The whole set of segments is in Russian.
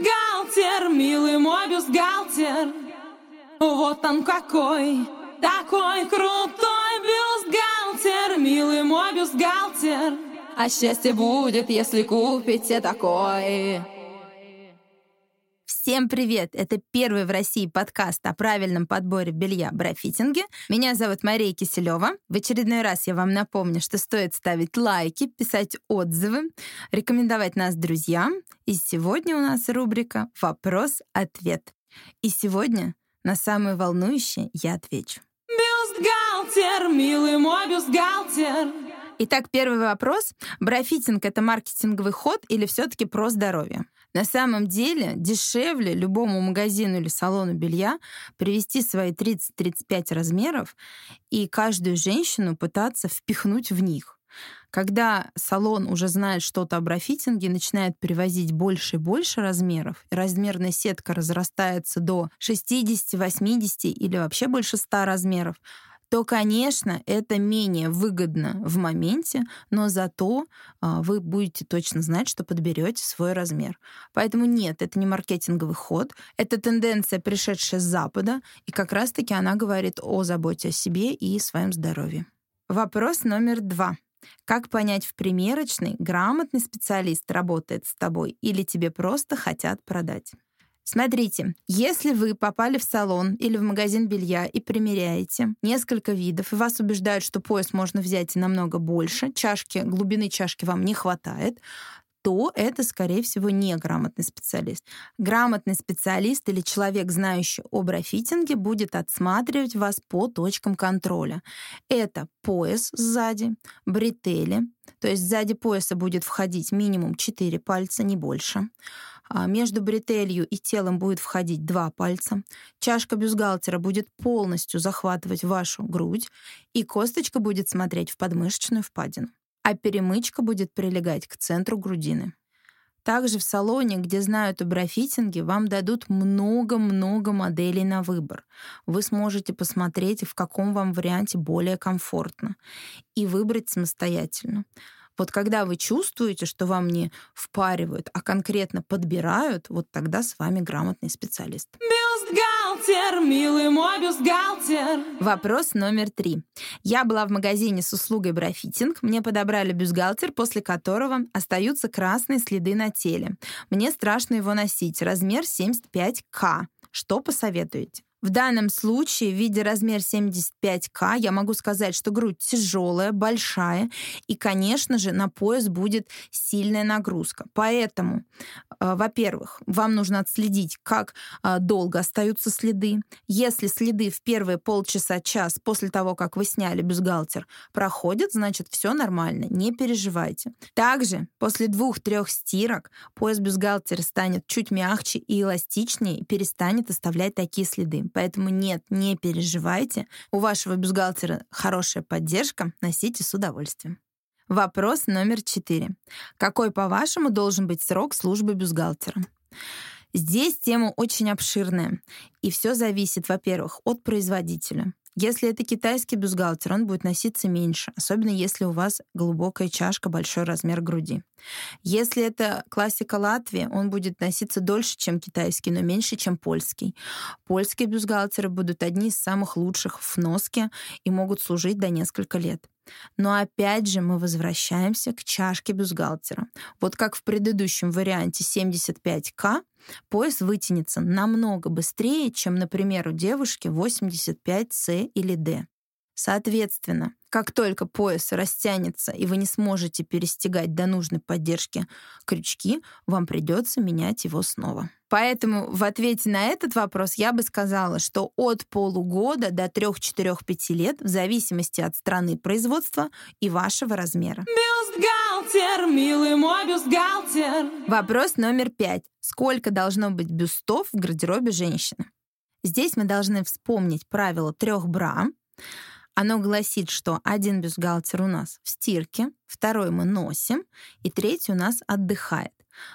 Бюстгальтер, милый мой бюстгальтер, вот он какой, такой крутой бюстгальтер, милый мой бюстгальтер. А счастье будет, если купите такой. Всем привет! Это первый в России подкаст о правильном подборе белья брафитинге. Меня зовут Мария Киселева. В очередной раз я вам напомню, что стоит ставить лайки, писать отзывы, рекомендовать нас друзьям. И сегодня у нас рубрика «Вопрос-ответ». И сегодня на самые волнующие я отвечу. Бюстгальтер, милый мой бюстгальтер. Итак, первый вопрос. Брафитинг — это маркетинговый ход или все таки про здоровье? На самом деле дешевле любому магазину или салону белья привести свои 30-35 размеров и каждую женщину пытаться впихнуть в них. Когда салон уже знает что-то о брафитинге, начинает привозить больше и больше размеров, и размерная сетка разрастается до 60, 80 или вообще больше 100 размеров, то, конечно, это менее выгодно в моменте, но зато а, вы будете точно знать, что подберете свой размер. Поэтому нет, это не маркетинговый ход, это тенденция, пришедшая с Запада, и как раз-таки она говорит о заботе о себе и своем здоровье. Вопрос номер два. Как понять в примерочной, грамотный специалист работает с тобой или тебе просто хотят продать? Смотрите, если вы попали в салон или в магазин белья и примеряете несколько видов, и вас убеждают, что пояс можно взять и намного больше, чашки, глубины чашки вам не хватает, то это, скорее всего, не грамотный специалист. Грамотный специалист или человек, знающий об рафитинге, будет отсматривать вас по точкам контроля. Это пояс сзади, бретели, то есть сзади пояса будет входить минимум 4 пальца, не больше. А между бретелью и телом будет входить два пальца. Чашка бюстгальтера будет полностью захватывать вашу грудь, и косточка будет смотреть в подмышечную впадину а перемычка будет прилегать к центру грудины. Также в салоне, где знают о брафитинге, вам дадут много-много моделей на выбор. Вы сможете посмотреть, в каком вам варианте более комфортно, и выбрать самостоятельно. Вот когда вы чувствуете, что вам не впаривают, а конкретно подбирают, вот тогда с вами грамотный специалист. Бюстгальтер, милый мой бюстгальтер. Вопрос номер три. Я была в магазине с услугой брафитинг. Мне подобрали бюстгальтер, после которого остаются красные следы на теле. Мне страшно его носить. Размер 75К. Что посоветуете? В данном случае, в виде размер 75К, я могу сказать, что грудь тяжелая, большая, и, конечно же, на пояс будет сильная нагрузка. Поэтому, э, во-первых, вам нужно отследить, как э, долго остаются следы. Если следы в первые полчаса-час после того, как вы сняли бюстгальтер, проходят, значит, все нормально, не переживайте. Также после двух-трех стирок пояс бюстгальтера станет чуть мягче и эластичнее и перестанет оставлять такие следы. Поэтому нет, не переживайте. У вашего бюстгальтера хорошая поддержка. Носите с удовольствием. Вопрос номер четыре. Какой, по-вашему, должен быть срок службы бюстгальтера? Здесь тема очень обширная, и все зависит, во-первых, от производителя. Если это китайский бюстгальтер, он будет носиться меньше, особенно если у вас глубокая чашка, большой размер груди. Если это классика Латвии, он будет носиться дольше, чем китайский, но меньше, чем польский. Польские бюстгальтеры будут одни из самых лучших в носке и могут служить до несколько лет. Но опять же мы возвращаемся к чашке бюстгальтера. Вот как в предыдущем варианте 75К, пояс вытянется намного быстрее, чем, например, у девушки 85С или D. Соответственно, как только пояс растянется и вы не сможете перестегать до нужной поддержки крючки, вам придется менять его снова. Поэтому в ответе на этот вопрос я бы сказала, что от полугода до 3-4-5 лет, в зависимости от страны производства и вашего размера. Бюстгальтер, милый мой бюстгальтер. Вопрос номер пять. Сколько должно быть бюстов в гардеробе женщины? Здесь мы должны вспомнить правило трех бра. Оно гласит, что один бюстгальтер у нас в стирке, второй мы носим, и третий у нас отдыхает.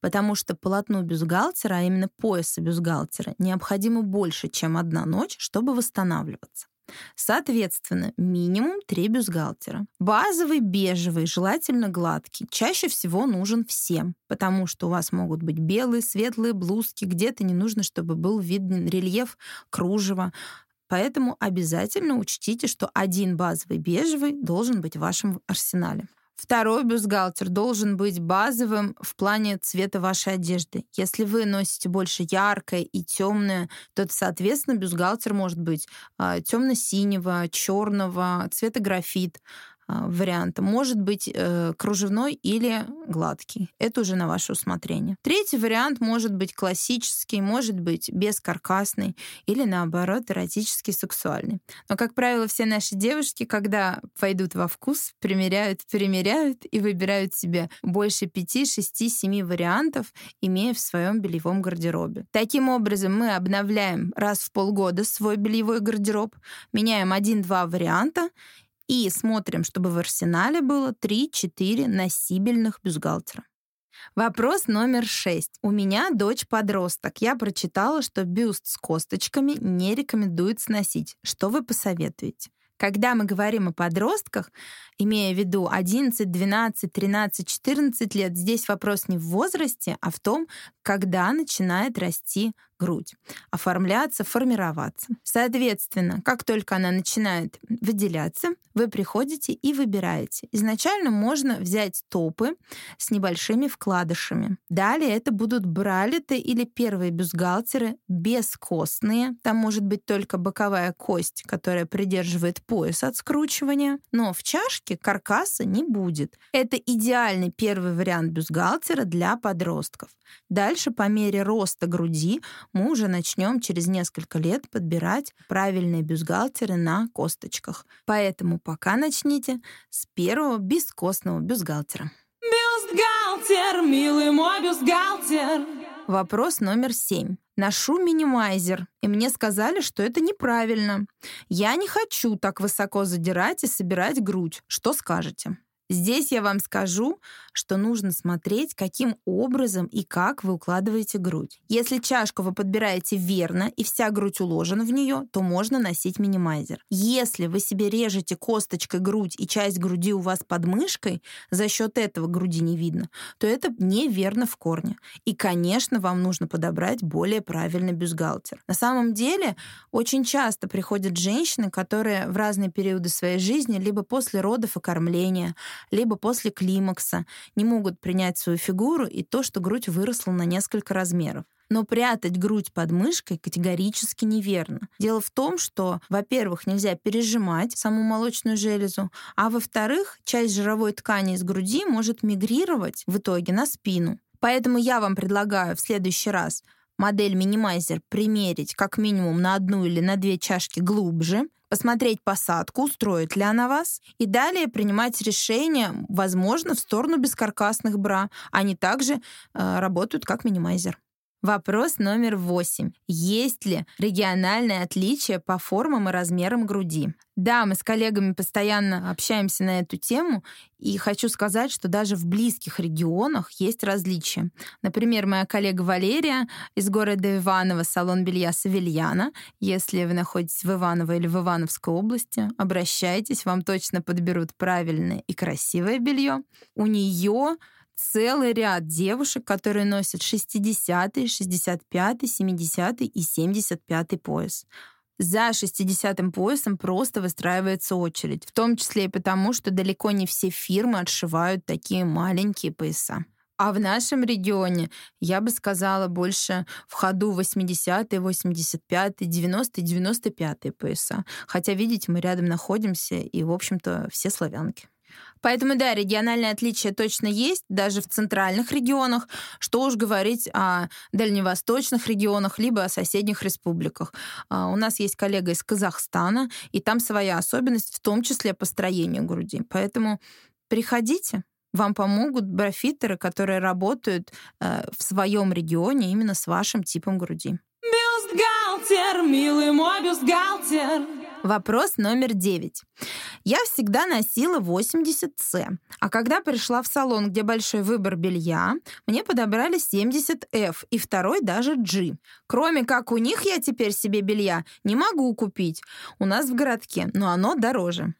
Потому что полотну бюстгальтера, а именно пояса бюстгальтера, необходимо больше, чем одна ночь, чтобы восстанавливаться. Соответственно, минимум 3 бюстгальтера. Базовый бежевый, желательно гладкий. Чаще всего нужен всем, потому что у вас могут быть белые, светлые блузки, где-то не нужно, чтобы был виден рельеф кружева. Поэтому обязательно учтите, что один базовый бежевый должен быть в вашем арсенале. Второй бюстгальтер должен быть базовым в плане цвета вашей одежды. Если вы носите больше яркое и темное, то, соответственно, бюстгальтер может быть э, темно-синего, черного, цвета графит. А, варианта. Может быть э, кружевной или гладкий. Это уже на ваше усмотрение. Третий вариант может быть классический, может быть бескаркасный или наоборот эротический, сексуальный. Но, как правило, все наши девушки, когда пойдут во вкус, примеряют, примеряют и выбирают себе больше пяти, шести, семи вариантов, имея в своем бельевом гардеробе. Таким образом, мы обновляем раз в полгода свой бельевой гардероб, меняем один-два варианта и смотрим, чтобы в арсенале было 3-4 носибельных бюстгальтера. Вопрос номер шесть. У меня дочь-подросток. Я прочитала, что бюст с косточками не рекомендуют сносить. Что вы посоветуете? Когда мы говорим о подростках, имея в виду 11, 12, 13, 14 лет, здесь вопрос не в возрасте, а в том, когда начинает расти грудь, оформляться, формироваться. Соответственно, как только она начинает выделяться, вы приходите и выбираете. Изначально можно взять топы с небольшими вкладышами. Далее это будут бралеты или первые бюстгальтеры бескостные. Там может быть только боковая кость, которая придерживает пояс от скручивания. Но в чашке каркаса не будет. Это идеальный первый вариант бюстгальтера для подростков. Дальше, по мере роста груди, мы уже начнем через несколько лет подбирать правильные бюстгальтеры на косточках. Поэтому пока начните с первого бескостного бюстгальтера. Бюстгальтер, милый мой бюстгальтер. Вопрос номер семь. Ношу минимайзер, и мне сказали, что это неправильно. Я не хочу так высоко задирать и собирать грудь. Что скажете? Здесь я вам скажу, что нужно смотреть, каким образом и как вы укладываете грудь. Если чашку вы подбираете верно и вся грудь уложена в нее, то можно носить минимайзер. Если вы себе режете косточкой грудь и часть груди у вас под мышкой, за счет этого груди не видно, то это неверно в корне. И, конечно, вам нужно подобрать более правильный бюстгальтер. На самом деле, очень часто приходят женщины, которые в разные периоды своей жизни, либо после родов и кормления, либо после климакса, не могут принять свою фигуру и то, что грудь выросла на несколько размеров. Но прятать грудь под мышкой категорически неверно. Дело в том, что, во-первых, нельзя пережимать саму молочную железу, а во-вторых, часть жировой ткани из груди может мигрировать в итоге на спину. Поэтому я вам предлагаю в следующий раз модель минимайзер примерить как минимум на одну или на две чашки глубже, посмотреть посадку, устроит ли она вас, и далее принимать решение, возможно, в сторону бескаркасных бра. Они также э, работают как минимайзер. Вопрос номер восемь. Есть ли региональное отличие по формам и размерам груди? Да, мы с коллегами постоянно общаемся на эту тему, и хочу сказать, что даже в близких регионах есть различия. Например, моя коллега Валерия из города Иваново, салон белья Савельяна. Если вы находитесь в Иваново или в Ивановской области, обращайтесь, вам точно подберут правильное и красивое белье. У нее целый ряд девушек, которые носят 60 65 70 и 75 пояс. За 60-м поясом просто выстраивается очередь, в том числе и потому, что далеко не все фирмы отшивают такие маленькие пояса. А в нашем регионе, я бы сказала, больше в ходу 80-е, 85-е, 90-е, 95-е пояса. Хотя, видите, мы рядом находимся, и, в общем-то, все славянки. Поэтому, да, региональные отличия точно есть, даже в центральных регионах. Что уж говорить о дальневосточных регионах, либо о соседних республиках. А, у нас есть коллега из Казахстана, и там своя особенность, в том числе по строению груди. Поэтому приходите, вам помогут брофитеры, которые работают э, в своем регионе именно с вашим типом груди. Бюстгальтер, милый мой бюстгальтер. Вопрос номер девять. Я всегда носила 80С, а когда пришла в салон, где большой выбор белья, мне подобрали 70F и второй даже G. Кроме как у них я теперь себе белья не могу купить. У нас в городке, но оно дороже.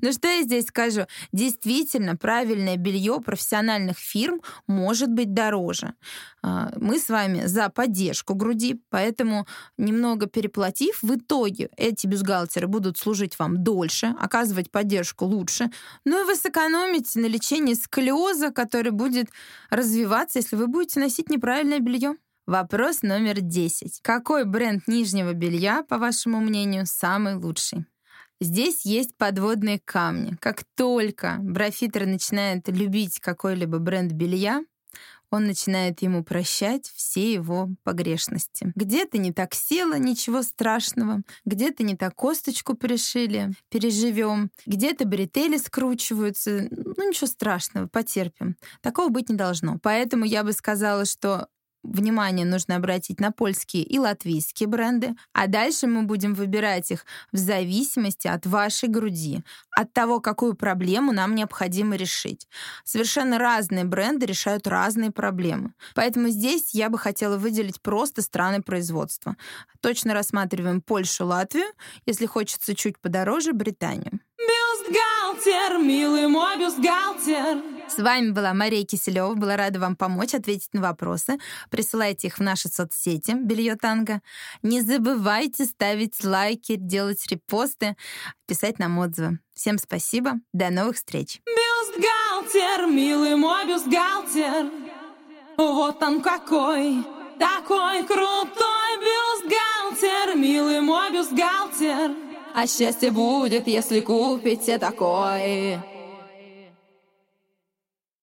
Ну что я здесь скажу? Действительно, правильное белье профессиональных фирм может быть дороже. А, мы с вами за поддержку груди, поэтому немного переплатив, в итоге эти бюстгальтеры будут служить вам дольше, оказывать поддержку лучше, ну и вы сэкономите на лечении сколиоза, который будет развиваться, если вы будете носить неправильное белье. Вопрос номер 10. Какой бренд нижнего белья, по вашему мнению, самый лучший? Здесь есть подводные камни. Как только брафитер начинает любить какой-либо бренд белья, он начинает ему прощать все его погрешности. Где-то не так села, ничего страшного. Где-то не так косточку пришили, переживем. Где-то бретели скручиваются. Ну, ничего страшного, потерпим. Такого быть не должно. Поэтому я бы сказала, что внимание нужно обратить на польские и латвийские бренды, а дальше мы будем выбирать их в зависимости от вашей груди, от того, какую проблему нам необходимо решить. Совершенно разные бренды решают разные проблемы. Поэтому здесь я бы хотела выделить просто страны производства. Точно рассматриваем Польшу, Латвию, если хочется чуть подороже, Британию. Бюстгальтер, милый мой бюстгальтер. С вами была Мария Киселева. Была рада вам помочь ответить на вопросы. Присылайте их в наши соцсети «Белье танго». Не забывайте ставить лайки, делать репосты, писать нам отзывы. Всем спасибо. До новых встреч. Бюстгальтер, милый мой бюстгальтер. Вот он какой, такой крутой бюстгальтер, милый мой бюстгальтер. А счастье будет, если купите такой.